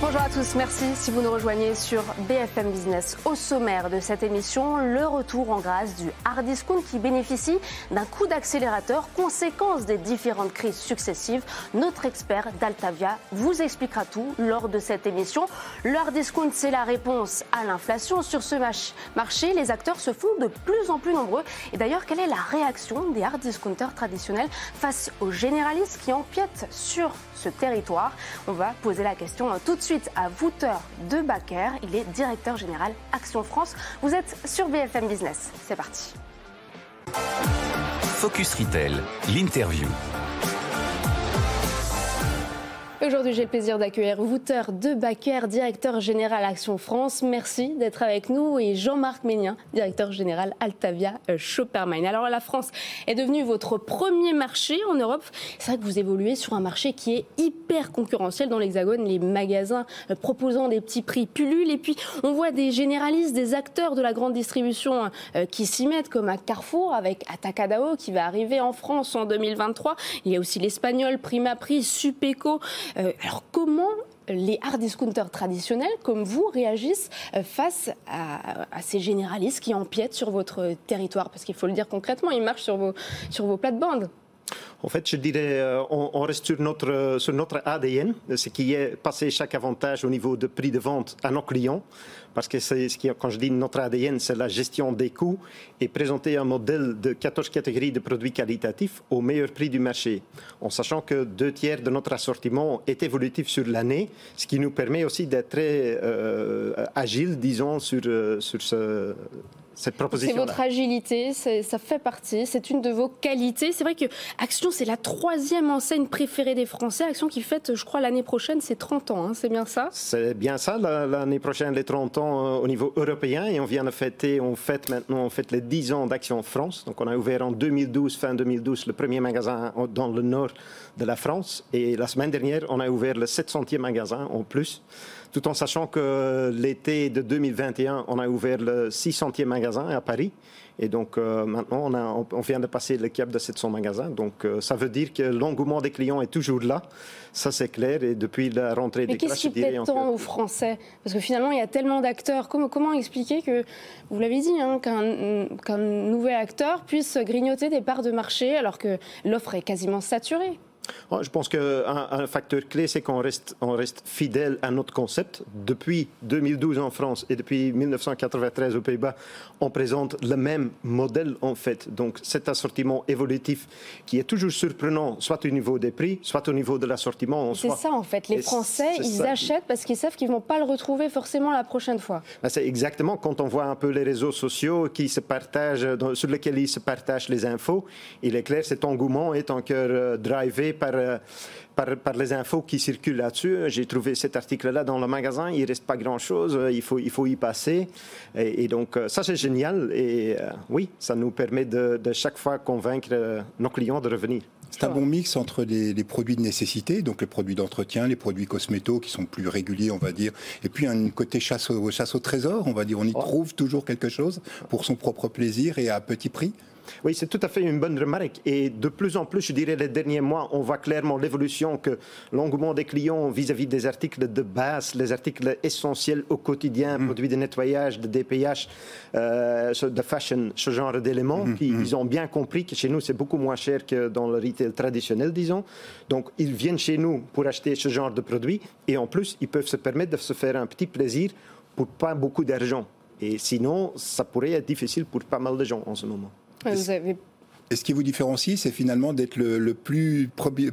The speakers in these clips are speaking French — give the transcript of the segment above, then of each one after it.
Bonjour à tous, merci si vous nous rejoignez sur BFM Business. Au sommaire de cette émission, le retour en grâce du hard discount qui bénéficie d'un coup d'accélérateur, conséquence des différentes crises successives. Notre expert d'Altavia vous expliquera tout lors de cette émission. Le hard discount, c'est la réponse à l'inflation. Sur ce marché, les acteurs se font de plus en plus nombreux. Et d'ailleurs, quelle est la réaction des hard discounters traditionnels face aux généralistes qui empiètent sur ce territoire? On va poser la question tout de suite suite à Wouter de Baker. Il est directeur général Action France. Vous êtes sur BFM Business. C'est parti. Focus Retail, l'interview. Aujourd'hui, j'ai le plaisir d'accueillir Wouter de Baker, directeur général Action France. Merci d'être avec nous. Et Jean-Marc Ménien, directeur général Altavia Shoppermine. Alors, la France est devenue votre premier marché en Europe. C'est vrai que vous évoluez sur un marché qui est hyper concurrentiel dans l'Hexagone. Les magasins euh, proposant des petits prix pullulent. Et puis, on voit des généralistes, des acteurs de la grande distribution euh, qui s'y mettent, comme à Carrefour avec Atacadao qui va arriver en France en 2023. Il y a aussi l'Espagnol, Prima Prix, Supeco. Euh, alors comment les hard discounters traditionnels comme vous réagissent euh, face à, ces généralistes qui empiètent sur votre territoire? Parce qu'il faut le dire concrètement, ils marchent sur vos, sur vos plates-bandes. En fait, je dirais, euh, on, reste sur notre, sur notre ADN, ce qui est passer chaque avantage au niveau de prix de vente à nos clients. Parce que c'est ce qui, quand je dis notre ADN, c'est la gestion des coûts et présenter un modèle de 14 catégories de produits qualitatifs au meilleur prix du marché. En sachant que deux tiers de notre assortiment est évolutif sur l'année, ce qui nous permet aussi d'être très euh, agile, disons, sur, euh, sur ce c'est votre agilité, ça fait partie, c'est une de vos qualités. C'est vrai que Action, c'est la troisième enseigne préférée des Français. Action qui fête, je crois, l'année prochaine, c'est 30 ans, hein, c'est bien ça? C'est bien ça, l'année prochaine, les 30 ans euh, au niveau européen. Et on vient de fêter, on fête maintenant, on fête les 10 ans d'Action France. Donc on a ouvert en 2012, fin 2012, le premier magasin dans le nord de la France. Et la semaine dernière, on a ouvert le 700e magasin en plus tout en sachant que l'été de 2021, on a ouvert le 600e magasin à Paris. Et donc euh, maintenant, on, on, vient de passer le cap de 700 magasins. Donc euh, ça veut dire que l'engouement des clients est toujours là. Ça, c'est clair. Et depuis la rentrée des classes, qu'est-ce qui aux Français? Parce que finalement, il y a tellement d'acteurs. Comment, comment expliquer que, vous l'avez dit, hein, qu'un nouvel acteur puisse grignoter des parts de marché alors que l'offre est quasiment saturée? Je pense qu'un un facteur clé, c'est qu'on reste, on reste fidèle à notre concept. Depuis 2012 en France et depuis 1993 aux Pays-Bas, on présente le même modèle en fait. Donc cet assortiment évolutif qui est toujours surprenant, soit au niveau des prix, soit au niveau de l'assortiment. C'est ça en fait. Les Français, ils achètent parce qu'ils savent qu'ils ne vont pas le retrouver forcément la prochaine fois. Ben, c'est exactement quand on voit un peu les réseaux sociaux qui se partagent, sur lesquels ils se partagent les infos. Il est clair, cet engouement est encore euh, drivé euh, par, par, les infos qui circulent là-dessus. J'ai trouvé cet article-là dans le magasin, il ne reste pas grand-chose, il faut, il faut y passer. Et, donc, euh, ça, c'est génial. Et euh, oui, ça nous permet de, de chaque fois convaincre nos clients de revenir. C'est un bon mix entre les, produits de nécessité, donc les produits d'entretien, les produits cosméto qui sont plus réguliers, on va dire, et puis un côté chasse au, chasse au trésor, on va dire, on y trouve toujours quelque chose pour son propre plaisir et à petit prix. Oui, c'est tout à fait une bonne remarque. Et de plus en plus, je dirais, les derniers mois, on voit clairement l'évolution que l'engouement des clients vis-à-vis des articles de base, les articles essentiels au quotidien, mm. produits de nettoyage, de DPH, euh, de fashion, ce genre d'éléments, mm-hmm. ils mm-hmm. ont bien compris que chez nous, c'est beaucoup moins cher que dans le retail traditionnel, disons. Donc, ils viennent chez nous pour acheter ce genre de produits. Et en plus, ils peuvent se permettre de se faire un petit plaisir pour pas beaucoup d'argent. Et sinon, ça pourrait être difficile pour pas mal de gens en ce moment. Vous avez et ce qui vous différencie, c'est finalement d'être le, plus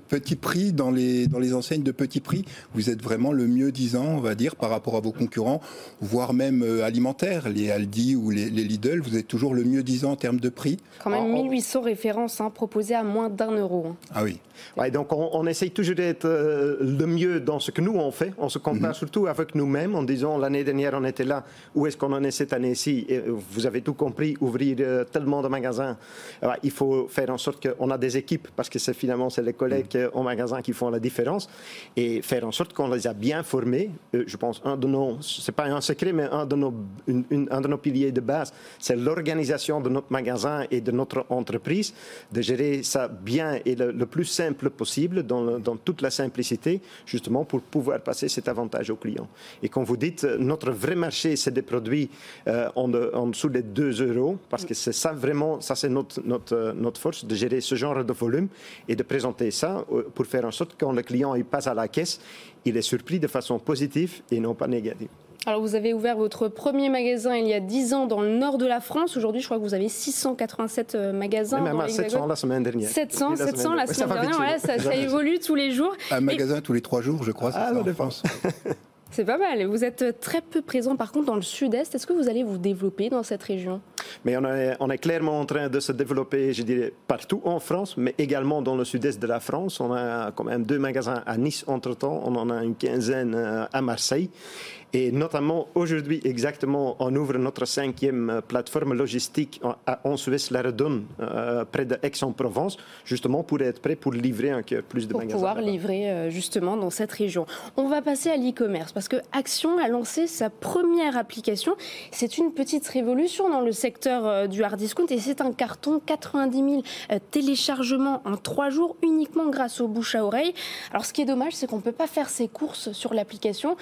petit prix dans les, dans les enseignes de petit prix. Vous êtes vraiment le mieux disant, on va dire, par rapport à vos concurrents, voire même euh, alimentaires, les Aldi ou les, Lidl. Vous êtes toujours le mieux disant en termes de prix. Quand même 1800 références hein, proposées à moins d'un euro. Hein. Ah oui. Ouais, donc on, essaye toujours d'être euh, le mieux dans ce que nous on fait. On se compare mhm. surtout avec nous-mêmes en disant l'année dernière on était là, où est-ce qu'on en est cette année-ci Vous avez tout compris, ouvrir euh, tellement de magasins. il faut faut faire en sorte qu'on a des équipes, parce que c'est finalement c'est les collègues mm. au magasin qui font la différence, et faire en sorte qu'on les a bien formés. Euh, je pense un de nos, c'est pas un secret, mais un de nos, un de nos piliers de base, c'est l'organisation de notre magasin et de notre entreprise, de gérer ça bien et le, plus simple possible, dans, dans, toute la simplicité, justement pour pouvoir passer cet avantage aux clients. Et comme vous dites, notre vrai marché, c'est des produits euh, en, en, dessous des 2 euros, parce que c'est ça vraiment, ça c'est notre, notre, notre force, de gérer ce genre de volume et de présenter ça euh, pour faire en sorte que quand le client il passe à la caisse, il est surpris de façon positive et non pas négative. Alors, vous avez ouvert votre premier magasin il y a 10 ans dans le nord de la France. Aujourd'hui, je crois que vous avez 687 euh, magasins. même à 700 la semaine dernière. 700, 700 la semaine, dernière. ça, évolue tous les jours. Un magasin tous les trois jours, je crois. Ah, ça, France. C'est pas mal. Vous êtes très peu présent par contre dans le sud-est. Est-ce que vous allez vous développer dans cette région? Mais on est, on est, clairement en train de se développer, je dirais, partout en France, mais également dans le sud-est de la France. On a quand même deux magasins à Nice entre-temps. On en a une quinzaine euh, à Marseille. Et notamment aujourd'hui, exactement, on ouvre notre cinquième euh, plateforme logistique à Ansuès-la-Redonne, euh, près d'Aix-en-Provence, justement pour être prêt pour livrer un plus de pour magasins. Pour pouvoir livrer euh, justement dans cette région. On va passer à l'e-commerce parce que Action a lancé sa première application. C'est une petite révolution dans le secteur du hard discount et c'est un carton 90 000 téléchargements en trois jours uniquement grâce au bouche à oreille. Alors ce qui est dommage, c'est qu'on ne peut pas faire ses courses sur l'application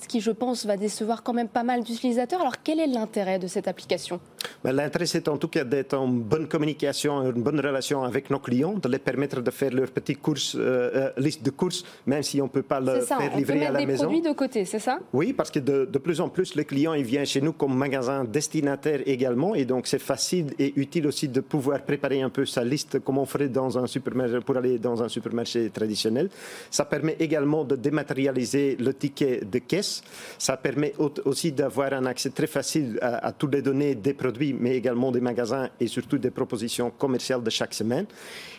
ce qui, je pense, va décevoir quand même pas mal d'utilisateurs. Alors, quel est l'intérêt de cette application? Ben, L'intérêt, c'est en tout cas d'être en bonne communication, une bonne relation avec nos clients, de les permettre de faire leur petite course, euh, euh, liste de courses, même si on ne peut pas le faire livrer à la maison. On peut mettre des produits de côté, c'est ça? Oui, parce que de, de, plus en plus, le client il vient chez nous comme magasin destinataire également, et donc c'est facile et utile aussi de pouvoir préparer un peu sa liste comme on ferait dans un supermarché, pour aller dans un supermarché traditionnel. Ça permet également de dématérialiser le ticket de caisse ça permet aussi d'avoir un accès très facile à, toutes les données des produits, mais également des magasins et surtout des propositions commerciales de chaque semaine.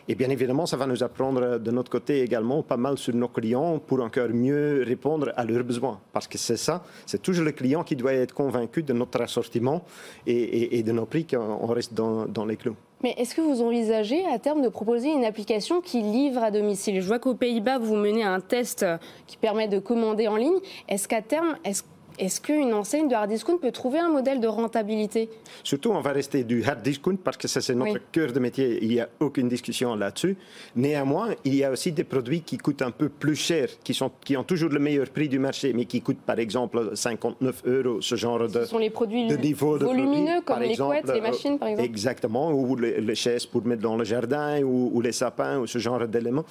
Et bien évidemment, ça va nous apprendre de notre côté également pas mal sur nos clients pour encore mieux répondre à leurs besoins. Parce que c'est ça, c'est toujours le client qui doit être convaincu de notre assortiment et, de nos prix qu'on reste dans, dans les clous. Mais est-ce que vous envisagez à terme de proposer une application qui livre à domicile? Je vois qu'aux Pays-Bas, vous menez un test qui permet de commander en ligne. Est-ce qu'à terme, est-ce est-ce qu'une enseigne de hard discount peut trouver un modèle de rentabilité? Surtout, on va rester du hard discount parce que ça, c'est notre cœur de métier. Il n'y a aucune discussion là-dessus. Néanmoins, il y a aussi des produits qui coûtent un peu plus cher, qui, sont, qui ont toujours le meilleur prix du marché, mais qui coûtent par exemple 59 euros, ce genre de, ce sont les produits de niveau de volumineux, comme les couettes, les machines, par exemple. Exactement, ou les, chaises pour mettre dans le jardin, ou, ou les sapins, ou ce genre d'éléments.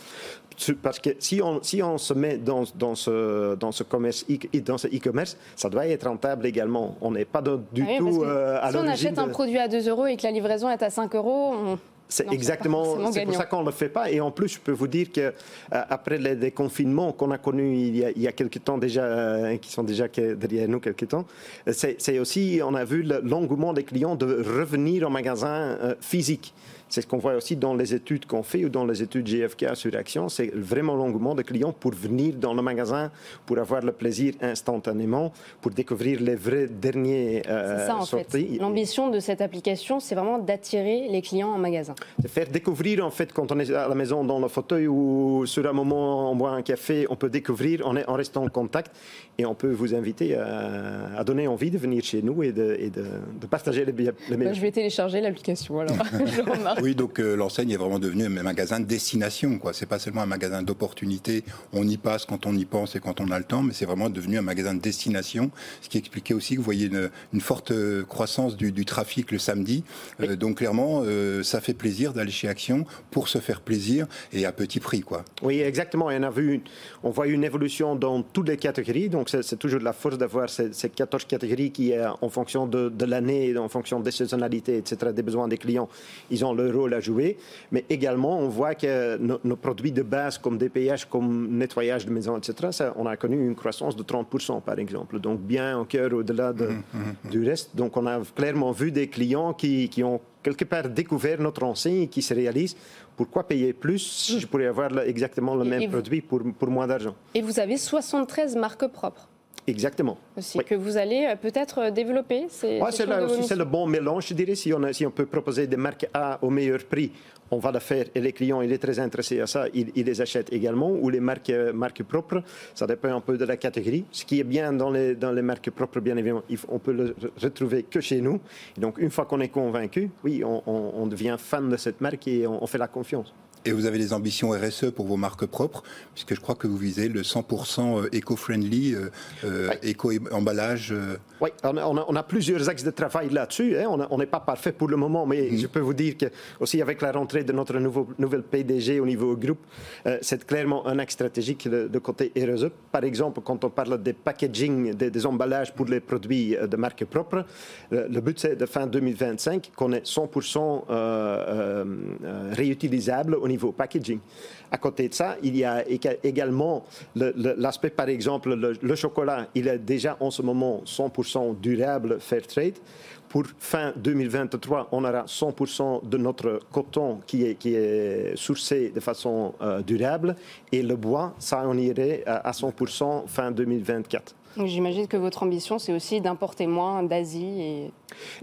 Parce que si on, si on se met dans, dans ce, dans ce commerce, dans ce e-commerce, ça doit être rentable également. On n'est pas du ah tout euh, à Si on achète un produit à 2 euros et que la livraison est à 5 euros, C'est exactement, c'est pour ça qu'on ne le fait pas. Et en plus, je peux vous dire que euh, après les déconfinements qu'on a connus il y a, il y a quelques temps déjà, euh, qui sont déjà derrière nous quelques temps, c'est aussi, on a vu l'engouement des clients de revenir au magasin physique. C'est ce qu'on voit aussi dans les études qu'on fait ou dans les études GFK sur Action. C'est vraiment l'engouement de clients pour venir dans le magasin, pour avoir le plaisir instantanément, pour découvrir les vrais derniers euh, C'est ça, en Fait. L'ambition de cette application, c'est vraiment d'attirer les clients en magasin. De faire découvrir, en fait, quand on est à la maison dans le fauteuil ou sur un moment on boit un café, on peut découvrir, on, est, en restant en contact et on peut vous inviter à, donner envie de venir chez nous et de, de, partager les, les meilleurs. Ben, je vais télécharger l'application alors. Oui, donc euh, l'enseigne est vraiment devenue un magasin de destination. Quoi. C'est pas seulement un magasin d'opportunité. On y passe quand on y pense et quand on a le temps, mais c'est vraiment devenu un magasin de destination. Ce qui expliquait aussi que vous voyez une, forte euh, croissance du, trafic le samedi. Euh, donc clairement, ça fait plaisir d'aller chez Action pour se faire plaisir et à petit prix, quoi. Oui, exactement. Et on a vu, on voit une évolution dans toutes les catégories. Donc c'est toujours de la force d'avoir ces, 14 catégories qui, en fonction de, de l'année, en fonction des saisonnalités, etc., des besoins des clients, ils ont le rôle à jouer, mais également on voit que nos, produits de base comme DPH, comme nettoyage de maison, etc., ça, on a connu une croissance de 30% par exemple, donc bien au cœur au-delà de, mmh, mmh, mmh. du reste. Donc on a clairement vu des clients qui, qui ont quelque part découvert notre enseigne qui se réalise. Pourquoi payer plus si je pourrais avoir exactement le même produit pour, pour moins d'argent? Et vous avez 73 marques propres Exactement. Aussi, que vous allez euh, peut-être euh, développer ces, C'est le bon mélange, je dirais. Si on, si on peut proposer des marques A au meilleur prix, on va le faire et les clients, il est très intéressé à ça, ils, les achètent également. Ou les marques, euh, marques propres, ça dépend un peu de la catégorie. Ce qui est bien dans les, dans les marques propres, bien évidemment, on peut le retrouver que chez nous. donc, une fois qu'on est convaincu, oui, on, devient fan de cette marque et on fait la confiance. Et vous avez des ambitions RSE pour vos marques propres, puisque je crois que vous visez le 100% éco-friendly, euh, euh, éco-emballage. Euh. Oui, on a, plusieurs axes de travail là-dessus. Hein. On n'est pas parfait pour le moment, mais mm. je peux vous dire que aussi avec la rentrée de notre nouveau, nouvelle PDG au niveau groupe, c'est clairement un axe stratégique de, côté RSE. Par exemple, quand on parle des packaging, des, emballages pour les produits de marques propres, le but c'est de fin 2025 qu'on ait 100% réutilisable au niveau packaging. À côté de ça, il y a également l'aspect, par exemple, le, chocolat, il est déjà en ce moment 100% durable, fair trade. Pour fin 2023, on aura 100% de notre coton qui est, qui est sourcé de façon euh, durable et le bois, ça on irait à 100% fin 2024. J'imagine que votre ambition, c'est aussi d'importer moins d'Asie. Et...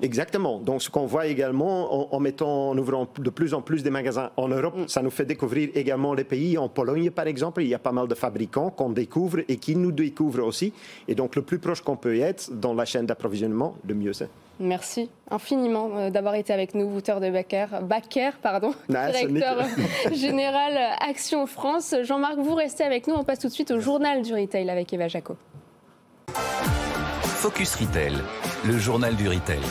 Exactement. Donc, ce qu'on voit également en, mettant, en ouvrant de plus en plus des magasins en Europe, mm. ça nous fait découvrir également les pays. En Pologne, par exemple, il y a pas mal de fabricants qu'on découvre et qui nous découvrent aussi. Et donc, le plus proche qu'on peut être dans la chaîne d'approvisionnement, le mieux c'est. Merci infiniment euh, d'avoir été avec nous, Wouter de Backer pardon, directeur général Action France. Jean-Marc, vous restez avec nous. On passe tout de suite au journal du retail avec Eva Jaco. Focus Retail, le journal du retail.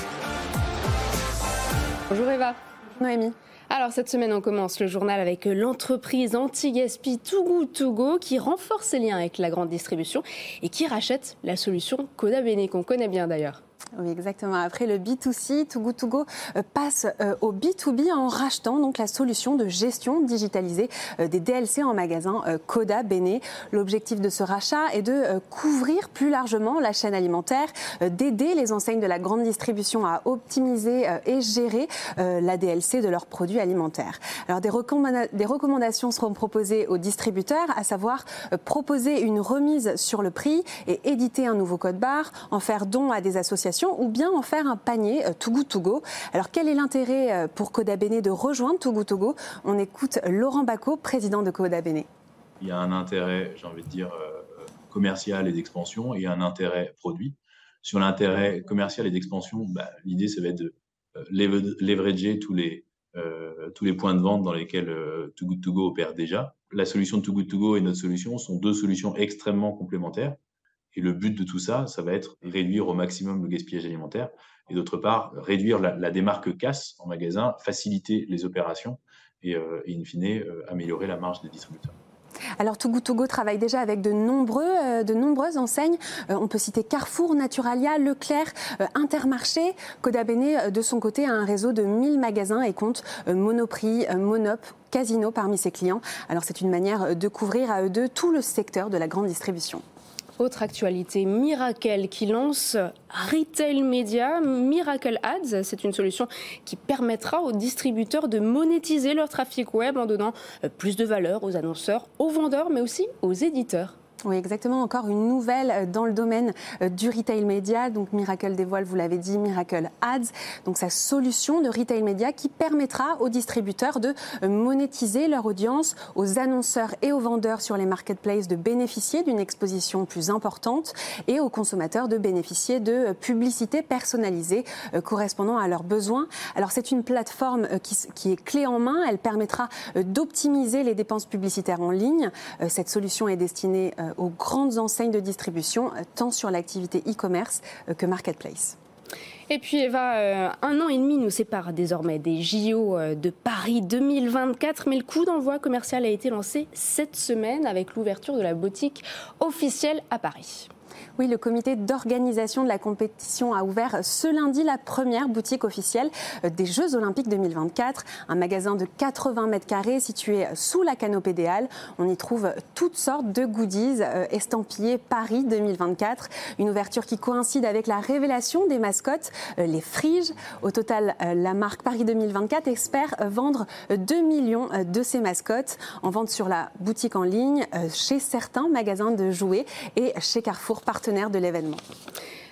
Bonjour Eva. Noémie. Alors cette semaine, on commence le journal avec l'entreprise anti-gaspi Too Good To Go qui renforce ses liens avec la grande distribution et qui rachète la solution Coda Bene qu'on connaît bien d'ailleurs. Oui, exactement. Après le B2C, Too Good euh, passe euh, au B2B en rachetant donc la solution de gestion digitalisée euh, des DLC en magasin Coda Bene. L'objectif de ce rachat est de couvrir plus largement la chaîne alimentaire, d'aider les enseignes de la grande distribution à optimiser et gérer la DLC de leurs produits alimentaires. Alors des recommandations seront proposées aux distributeurs, à savoir proposer une remise sur le prix et éditer un nouveau code barre, en faire don à des associations ou bien en faire un panier euh, To Go. Alors quel est l'intérêt euh, pour Coda Bene de rejoindre Too Good To Go On écoute Laurent Bacot, président de Coda Bene. Il y a un intérêt, j'ai envie de dire, euh, commercial et d'expansion et un intérêt produit. Sur l'intérêt commercial et d'expansion, bah, l'idée, ça va être de leverager tous les, tous les points de vente dans lesquels Too Good To Go opère déjà. La solution de Too Good To Go et notre solution sont deux solutions extrêmement complémentaires. Et le but de tout ça, ça va être réduire au maximum le gaspillage alimentaire et d'autre part, réduire la, démarque casse en magasin, faciliter les opérations et, euh, in fine, euh, améliorer la marge des distributeurs. Alors Togo Togo travaille déjà avec de, nombreux, euh, de nombreuses enseignes. on peut citer Carrefour, Naturalia, Leclerc, Intermarché. Coda Bene, de son côté, a un réseau de 1000 magasins et compte Monoprix, Monop, Casino parmi ses clients. Alors c'est une manière de couvrir à eux deux tout le secteur de la grande distribution. Autre actualité, Miracle qui lance Retail Media, Miracle Ads. C'est une solution qui permettra aux distributeurs de monétiser leur trafic web en donnant euh, plus de valeur aux annonceurs, aux vendeurs, mais aussi aux éditeurs. Oui, exactement. Encore une nouvelle euh, dans le domaine euh, du retail média. Donc Miracle dévoile, vous l'avez dit, Miracle Ads. Donc sa solution de retail média qui permettra aux distributeurs de euh, monétiser leur audience, aux annonceurs et aux vendeurs sur les marketplaces de bénéficier d'une exposition plus importante et aux consommateurs de bénéficier de publicités personnalisées correspondant à leurs besoins. Alors c'est une plateforme qui, est clé en main. Elle permettra d'optimiser les dépenses publicitaires en ligne. Cette solution est destinée aux grandes enseignes de distribution, euh, tant sur l'activité e-commerce euh, que marketplace. Et puis Eva, un an et demi nous sépare désormais des JO de Paris 2024, mais le coup d'envoi commercial a été lancé cette semaine avec l'ouverture de la boutique officielle à Paris. Oui, le comité d'organisation de la compétition a ouvert ce lundi la première boutique officielle euh, des Jeux Olympiques 2024. Un magasin de 80 mètres carrés situé sous la canopée des Halles. On y trouve toutes sortes de goodies euh, estampillés Paris 2024. Une ouverture qui coïncide avec la révélation des mascottes, euh, les friges. Au total, la marque Paris 2024 espère vendre 2 millions de ces mascottes en vente sur la boutique en ligne, chez certains magasins de jouets et chez Carrefour partenaire de l'événement.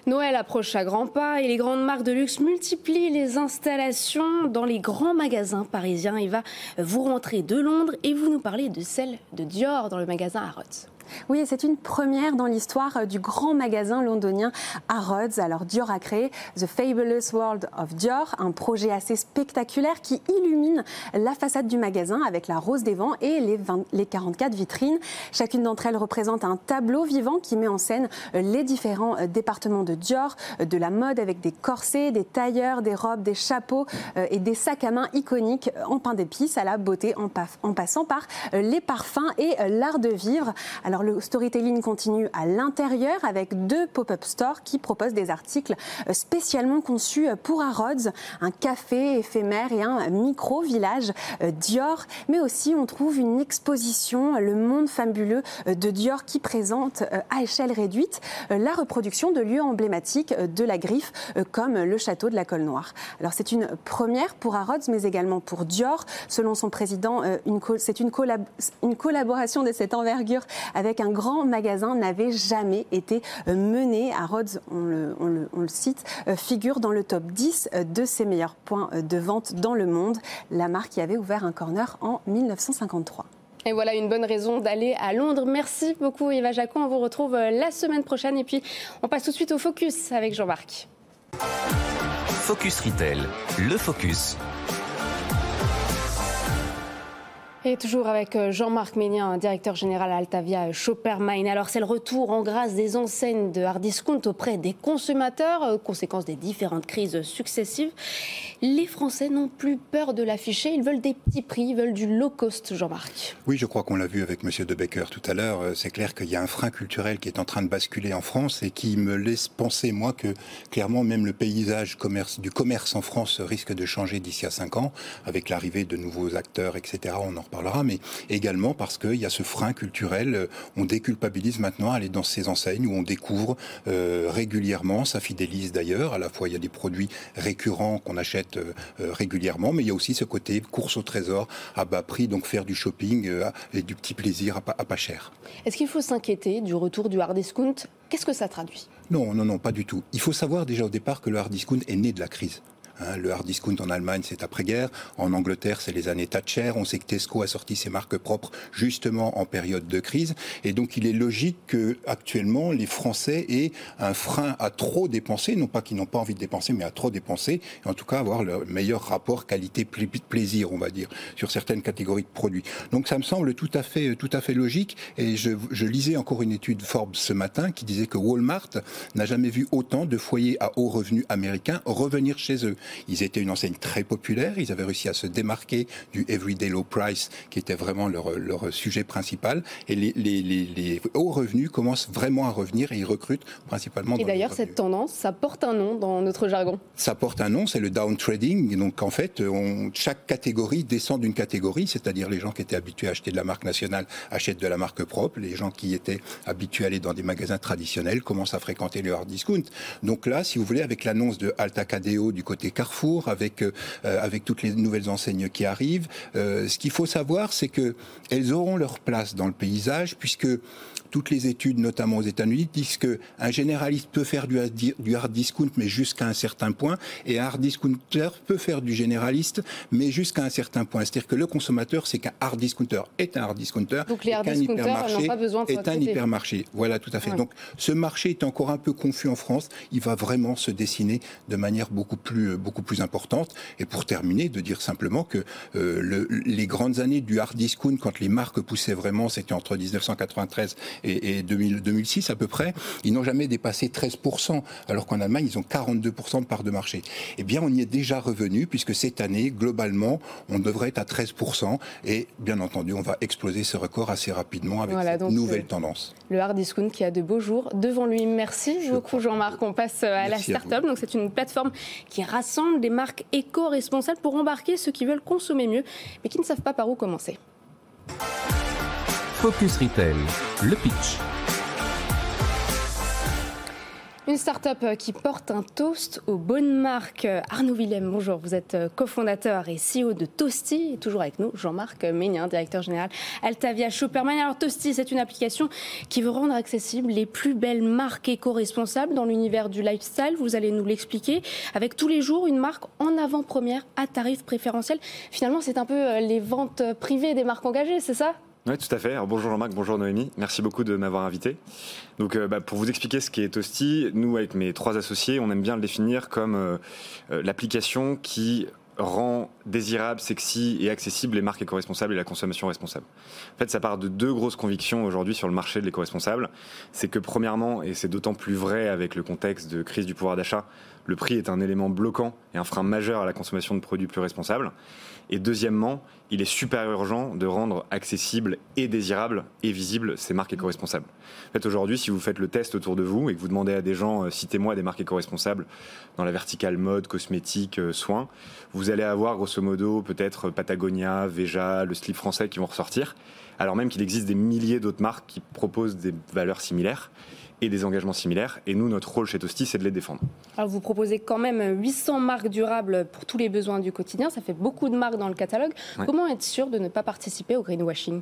Noël approche à grands pas et les grandes marques de luxe multiplient les installations dans les grands magasins parisiens. Il va vous rentrer de Londres et vous nous parler de celle de Dior dans le magasin Harrods. Oui, c'est une première dans l'histoire euh, du grand magasin londonien Harrods. Alors Dior a créé The Fabulous World of Dior, un projet assez spectaculaire qui illumine la façade du magasin avec la rose des vents et les, les 44 vitrines. Chacune d'entre elles représente un tableau vivant qui met en scène euh, les différents euh, départements de Dior, de la mode avec des corsets, des tailleurs, des robes, des chapeaux et des sacs à main iconiques en pain d'épices à la beauté en, passant par les parfums et l'art de vivre. Le storytelling continue à l'intérieur avec deux pop-up stores qui proposent des articles euh, spécialement conçus pour Harrods, un café éphémère et un micro-village euh, Dior. Mais aussi, on trouve une exposition, Le Monde fabuleux euh, de Dior, qui présente à échelle réduite la reproduction de lieux emblématiques de la griffe, comme le château de la Colle Noire. Alors, c'est une première pour Harrods, mais également pour Dior. Selon son président, c'est une, collaboration de cette envergure avec un grand magasin n'avait jamais été euh, mené. À Rhodes, on le, cite, euh, figure dans le top 10 euh, de ses meilleurs points de vente dans le monde. La marque y avait ouvert un corner en 1953. Et voilà une bonne raison d'aller à Londres. Merci beaucoup Eva Jacon. On vous retrouve la semaine prochaine. Et puis, on passe tout de suite au Focus avec Jean-Marc. Focus Retail, le Focus Et toujours avec euh, Jean-Marc Ménien, directeur général Altavia Shoppermine. Alors c'est le retour en grâce des enseignes de hard discount auprès des consommateurs, euh, conséquence des différentes crises successives. Les Français n'ont plus peur de l'afficher, ils veulent des petits prix, ils veulent du low cost, Jean-Marc. Oui, je crois qu'on l'a vu avec Monsieur De Becker tout à l'heure. Euh, c'est clair qu'il y a un frein culturel qui est en train de basculer en France et qui me laisse penser, moi, que clairement même le paysage commerce, du commerce en France risque de changer d'ici à 5 ans avec l'arrivée de nouveaux acteurs, etc. On en mais également parce qu'il y a ce frein culturel. Euh, on déculpabilise maintenant à aller dans ces enseignes où on découvre euh, régulièrement, ça fidélise d'ailleurs. À la fois, il y a des produits récurrents qu'on achète euh, régulièrement, mais il y a aussi ce côté course au trésor à bas prix, donc faire du shopping et du petit plaisir à pas, à pas cher. Est-ce qu'il faut s'inquiéter du retour du hard discount? Qu'est-ce que ça traduit? Non, non, non, pas du tout. Il faut savoir déjà au départ que le hard discount est né de la crise. Hein, le hard discount en Allemagne, c'est après-guerre. En Angleterre, c'est les années Thatcher. On sait que Tesco a sorti ses marques propres justement en période de crise. Et donc, il est logique que actuellement les Français aient un frein à trop dépenser, non pas qu'ils n'ont pas envie de dépenser, mais à trop dépenser. Et en tout cas, avoir le meilleur rapport qualité-plaisir, on va dire, sur certaines catégories de produits. Donc, ça me semble tout à fait, tout à fait logique. Et je, je lisais encore une étude Forbes ce matin qui disait que Walmart n'a jamais vu autant de foyers à haut revenu américains revenir chez eux. Ils étaient une enseigne très populaire, ils avaient réussi à se démarquer du everyday low price qui était vraiment leur, leur sujet principal. Et les, les, les, hauts revenus commencent vraiment à revenir et ils recrutent principalement. Et d'ailleurs, cette tendance, ça porte un nom dans notre jargon. Ça porte un nom, c'est le down trading. Donc en fait, on, chaque catégorie descend d'une catégorie, c'est-à-dire les gens qui étaient habitués à acheter de la marque nationale achètent de la marque propre, les gens qui étaient habitués à aller dans des magasins traditionnels commencent à fréquenter le hard discount. Donc là, si vous voulez, avec l'annonce de Alta Cadeo du côté Carrefour, avec, euh, avec toutes les nouvelles enseignes qui arrivent. Euh, ce qu'il faut savoir, c'est que elles auront leur place dans le paysage, puisque toutes les études, notamment aux États-Unis, disent qu'un généraliste peut faire du, hard discount, mais jusqu'à un certain point, et un hard discounter peut faire du généraliste, mais jusqu'à un certain point. C'est-à-dire que le consommateur, c'est qu'un hard discounter est un hard discounter, Donc les hard discounters n'ont pas besoin de est un hypermarché. Voilà, tout à fait. Donc ce marché est encore un peu confus en France. Il va vraiment se dessiner de manière beaucoup plus, beaucoup plus importante. Et pour terminer, de dire simplement que euh, le, les grandes années du hard discount, quand les marques poussaient vraiment, c'était entre 1993 et, 2006 à peu près, ils n'ont jamais dépassé 13%, alors qu'en Allemagne, ils ont 42% de part de marché. Eh bien, on y est déjà revenu, puisque cette année, globalement, on devrait être à 13%, et bien entendu, on va exploser ce record assez rapidement avec cette nouvelle euh, tendance. Le hard discount qui a de beaux jours devant lui. Merci beaucoup Jean-Marc. On passe euh, à la start-up. Donc c'est une plateforme qui rassemble des marques éco-responsables pour embarquer ceux qui veulent consommer mieux, mais qui ne savent pas par où commencer. Focus Retail, le pitch. Une start-up euh, qui porte un toast aux bonnes marques. Arnaud Willem, bonjour. Vous êtes euh, cofondateur et CEO de Toasty. Toujours avec nous, Jean-Marc Ménien, directeur général Altavia Shopperman. Alors, Toasty, c'est une application qui veut rendre accessibles les plus belles marques éco-responsables dans l'univers du lifestyle. Vous allez nous l'expliquer. Avec tous les jours, une marque en avant-première à tarif préférentiel. Finalement, c'est un peu euh, les ventes privées des marques engagées, c'est ça? Oui, tout à fait. bonjour Jean-Marc, bonjour Noémie. Merci beaucoup de m'avoir invité. Donc, euh, bah, pour vous expliquer ce qu'est Toasty, nous, avec mes trois associés, on aime bien le définir comme euh, euh, l'application qui rend désirable, sexy et accessible les marques éco-responsables et la consommation responsable. En fait, ça part de deux grosses convictions aujourd'hui sur le marché de l'éco-responsable. C'est que premièrement, et c'est d'autant plus vrai avec le contexte de crise du pouvoir d'achat, le prix est un élément bloquant et un frein majeur à la consommation de produits plus responsables. Et deuxièmement, il est super urgent de rendre accessible et désirable et visible ces marques éco-responsables. En fait, aujourd'hui, si vous faites le test autour de vous et que vous demandez à des gens, euh, citez-moi des marques éco-responsables dans la verticale mode, cosmétique, euh, soins, vous allez avoir grosso modo peut-être Patagonia, Veja, le slip français qui vont ressortir, alors même qu'il existe des milliers d'autres marques qui proposent des valeurs similaires et des engagements similaires. Et nous, notre rôle chez Tosti, c'est de les défendre. Alors vous proposez quand même 800 marques durables pour tous les besoins du quotidien. Ça fait beaucoup de marques dans le catalogue. Comment être sûr de ne pas participer au greenwashing?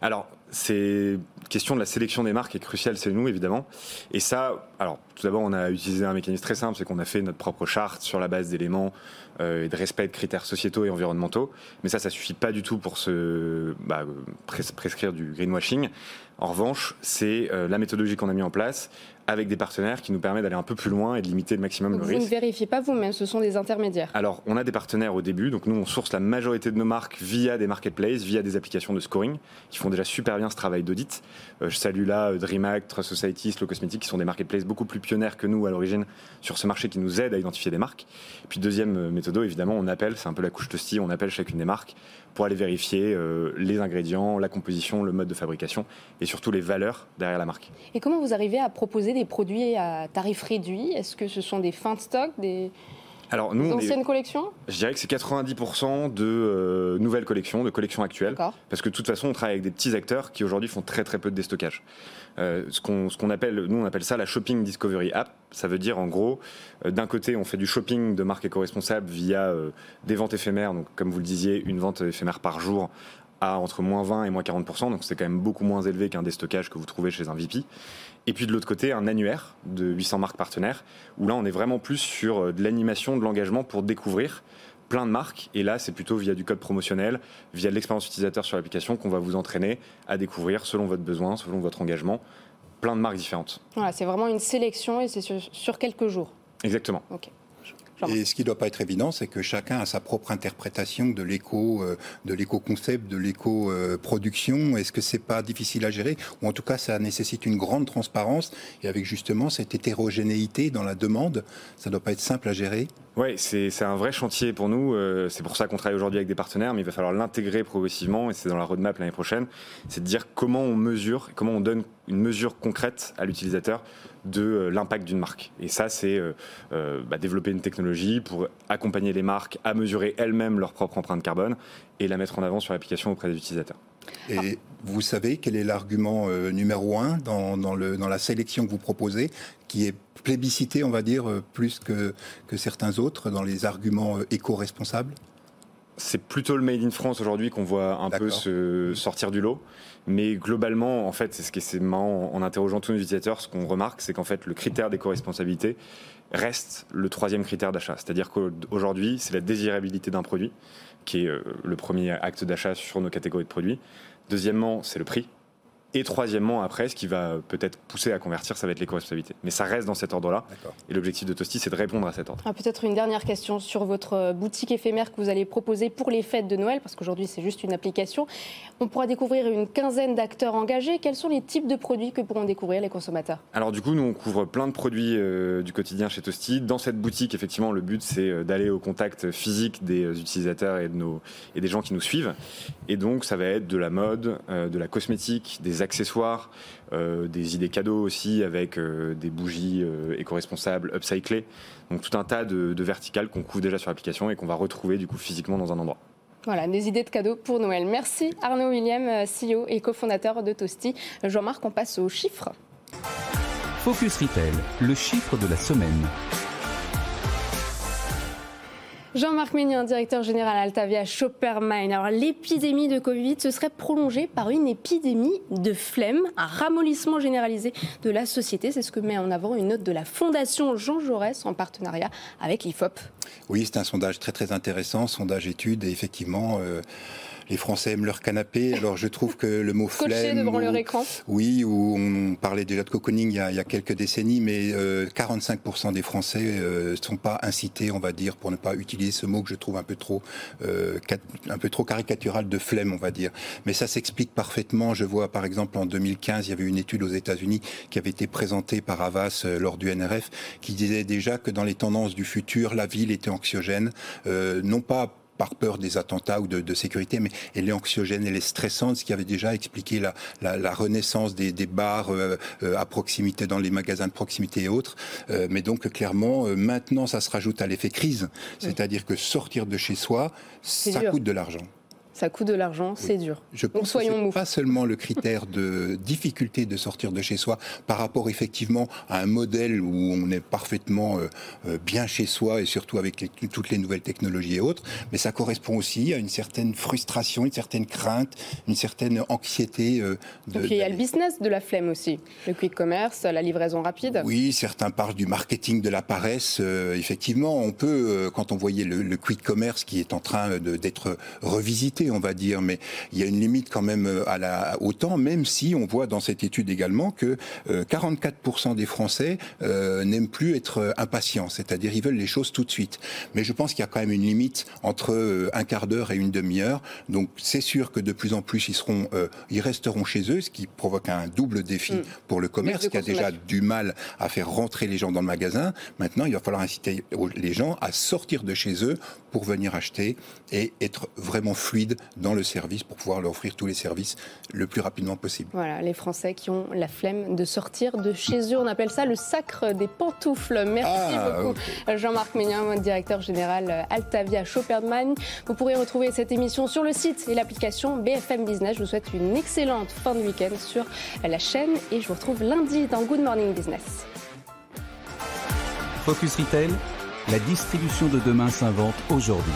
Alors, c'est question de la sélection des marques est cruciale, c'est nous évidemment. Et ça, alors tout d'abord, on a utilisé un mécanisme très simple, c'est qu'on a fait notre propre charte sur la base d'éléments euh, et de respect de critères sociétaux et environnementaux. Mais ça, ça suffit pas du tout pour se bah, prescrire du greenwashing. En revanche, c'est euh, la méthodologie qu'on a mis en place avec des partenaires qui nous permettent d'aller un peu plus loin et de limiter le maximum le risque. Vous ne vérifiez pas vous-même, ce sont des intermédiaires. Alors, on a des partenaires au début, donc nous on source la majorité de nos marques via des marketplaces, via des applications de scoring qui font déjà super bien ce travail d'audit. Euh, je salue là DreamHack, Trust Society, Slow Cosmetics qui sont des marketplaces beaucoup plus pionnières que nous à l'origine sur ce marché qui nous aide à identifier des marques. puis deuxième méthode, évidemment, on appelle, c'est un peu la couche tosti, on appelle chacune des marques pour aller vérifier euh, les ingrédients, la composition, le mode de fabrication et surtout les valeurs derrière la marque. Et comment vous arrivez à proposer des produits à tarif réduit? Est-ce que ce sont des fins de stock, des... Alors, nous, anciennes collections Je dirais que c'est 90% de euh, nouvelles collections, de collections actuelles. Parce que de toute façon, on travaille avec des petits acteurs qui aujourd'hui font très très peu de déstockage. Euh, ce qu'on appelle, nous on appelle ça la Shopping Discovery App. Ça veut dire en gros, euh, d'un côté on fait du shopping de marques éco-responsables via euh, des ventes éphémères, donc comme vous le disiez, une vente éphémère par jour à entre moins 20 et moins 40%, donc c'est quand même beaucoup moins élevé qu'un déstockage que vous trouvez chez un VP. Et puis de l'autre côté, un annuaire de 800 marques partenaires, où là on est vraiment plus sur de l'animation, de l'engagement pour découvrir plein de marques. Et là, c'est plutôt via du code promotionnel, via l'expérience utilisateur sur l'application qu'on va vous entraîner à découvrir selon votre besoin, selon votre engagement, plein de marques différentes. Voilà, c'est vraiment une sélection et c'est sur, quelques jours. Exactement. Et ce qui ne doit pas être évident, c'est que chacun a sa propre interprétation de l'éco, euh, de l'éco-concept, de l'éco-production. Est-ce que c'est pas difficile à gérer? Ou en tout cas, ça nécessite une grande transparence. Et avec justement cette hétérogénéité dans la demande, ça ne doit pas être simple à gérer. Oui, c'est un vrai chantier pour nous. Euh, c'est pour ça qu'on travaille aujourd'hui avec des partenaires, mais il va falloir l'intégrer progressivement, et c'est dans la roadmap l'année prochaine. C'est de dire comment on mesure, comment on donne une mesure concrète à l'utilisateur de euh, l'impact d'une marque. Et ça, c'est euh, bah, développer une technologie pour accompagner les marques à mesurer elles-mêmes leur propre empreinte carbone et la mettre en avant sur l'application auprès des utilisateurs. Et vous savez quel est l'argument numéro un dans, dans, le, dans la sélection que vous proposez, qui est plébiscité, on va dire, euh, plus que, que certains autres dans les arguments euh, éco-responsables? C'est plutôt le Made in France aujourd'hui qu'on voit un peu se sortir du lot. Mais globalement, en fait, c'est ce qui est marrant en interrogeant tous nos utilisateurs, ce qu'on remarque, c'est qu'en fait, le critère d'éco-responsabilité reste le troisième critère d'achat. C'est-à-dire qu'aujourd'hui, c'est la désirabilité d'un produit, qui est euh, le premier acte d'achat sur nos catégories de produits. Deuxièmement, c'est le prix. Et troisièmement, après, ce qui va peut-être pousser à convertir, ça va être l'éco-responsabilité. Mais ça reste dans cet ordre-là. Et l'objectif de Tosti, c'est de répondre à cet ordre. Ah, peut-être une dernière question sur votre euh, boutique éphémère que vous allez proposer pour les fêtes de Noël, parce qu'aujourd'hui, c'est juste une application. On pourra découvrir une quinzaine d'acteurs engagés. Quels sont les types de produits que pourront découvrir les consommateurs? Alors, du coup, nous, on couvre plein de produits euh, du quotidien chez Tosti. Dans cette boutique, effectivement, le but, c'est euh, d'aller au contact physique des utilisateurs et, de nos, et des gens qui nous suivent. Et donc, ça va être de la mode, de la cosmétique, des accessoires, euh, des idées cadeaux aussi avec euh, des bougies euh, éco-responsables, upcyclées. Donc tout un tas de, de verticales qu'on couvre déjà sur l'application et qu'on va retrouver du coup physiquement dans un endroit. Voilà, des idées de cadeaux pour Noël. Merci Arnaud William, CEO et cofondateur de Toasty. Jean-Marc, on passe aux chiffres. Focus Retail, le chiffre de la semaine. Jean-Marc Ménien, directeur général Altavia Shoppermine. Alors, l'épidémie de Covid se serait prolongée par une épidémie de flemme, un ramollissement généralisé de la société. C'est ce que met en avant une note de la Fondation Jean Jaurès en partenariat avec l'IFOP. Oui, c'est un sondage très très intéressant, sondage étude, et effectivement, euh, les Français aiment leur canapé. Alors je trouve que le mot flemme... devant leur écran Oui, où on parlait déjà de cocooning il y a, quelques décennies, mais 45% euh, des Français ne euh, sont pas incités, on va dire, pour ne pas utiliser ce mot que je trouve un peu trop, euh, un peu trop caricatural de flemme, on va dire. Mais ça s'explique parfaitement. Je vois par exemple en 2015, il y avait une étude aux États-Unis qui avait été présentée par Havas lors du NRF, qui disait déjà que dans les tendances du futur, la ville était anxiogène, non pas par peur des attentats ou de, sécurité, mais elle est anxiogène, elle est stressante, ce qui avait déjà expliqué la, renaissance des, bars euh, euh, à proximité, dans les magasins de proximité et autres. Euh, mais donc clairement, maintenant, ça se rajoute à l'effet crise, c'est-à-dire que sortir de chez soi, ça coûte de l'argent ça coûte de l'argent, c'est dur. Je pense soyons que pas seulement le critère de difficulté de sortir de chez soi par rapport effectivement à un modèle où on est parfaitement euh, euh, bien chez soi et surtout avec toutes les nouvelles technologies et autres, mais ça correspond aussi à une certaine frustration, une certaine crainte, une certaine anxiété. Euh, de, Donc il y a le business de la flemme aussi, le quick commerce, la livraison rapide. Oui, certains parlent du marketing de la paresse. effectivement, on peut, quand on voyait le, le quick commerce qui est en train d'être revisité, on va dire, mais il y a une limite quand même euh, à la, au temps, même si on voit dans cette étude également que 44% euh, des Français euh, n'aiment plus être impatients, c'est-à-dire ils veulent les choses tout de suite. Mais je pense qu'il y a quand même une limite entre un quart d'heure et une demi-heure. Donc c'est sûr que de plus en plus ils seront, ils resteront chez eux, ce qui provoque un double défi mm. pour le commerce qui a déjà du mal à faire rentrer les gens dans le magasin. Maintenant, il va falloir inciter les gens à sortir de chez eux pour venir acheter et être vraiment fluide dans le service pour pouvoir leur offrir tous les services le plus rapidement possible. Voilà, les Français qui ont la flemme de sortir de chez eux. On appelle ça le sacre des pantoufles. Merci ah, beaucoup, Jean-Marc Ménien, directeur général Altavia Shopperman. Vous pourrez retrouver cette émission sur le site et l'application BFM Business. Je vous souhaite une excellente fin de week-end sur la chaîne et je vous retrouve lundi dans Good Morning Business. Focus Retail la distribution de demain s'invente aujourd'hui.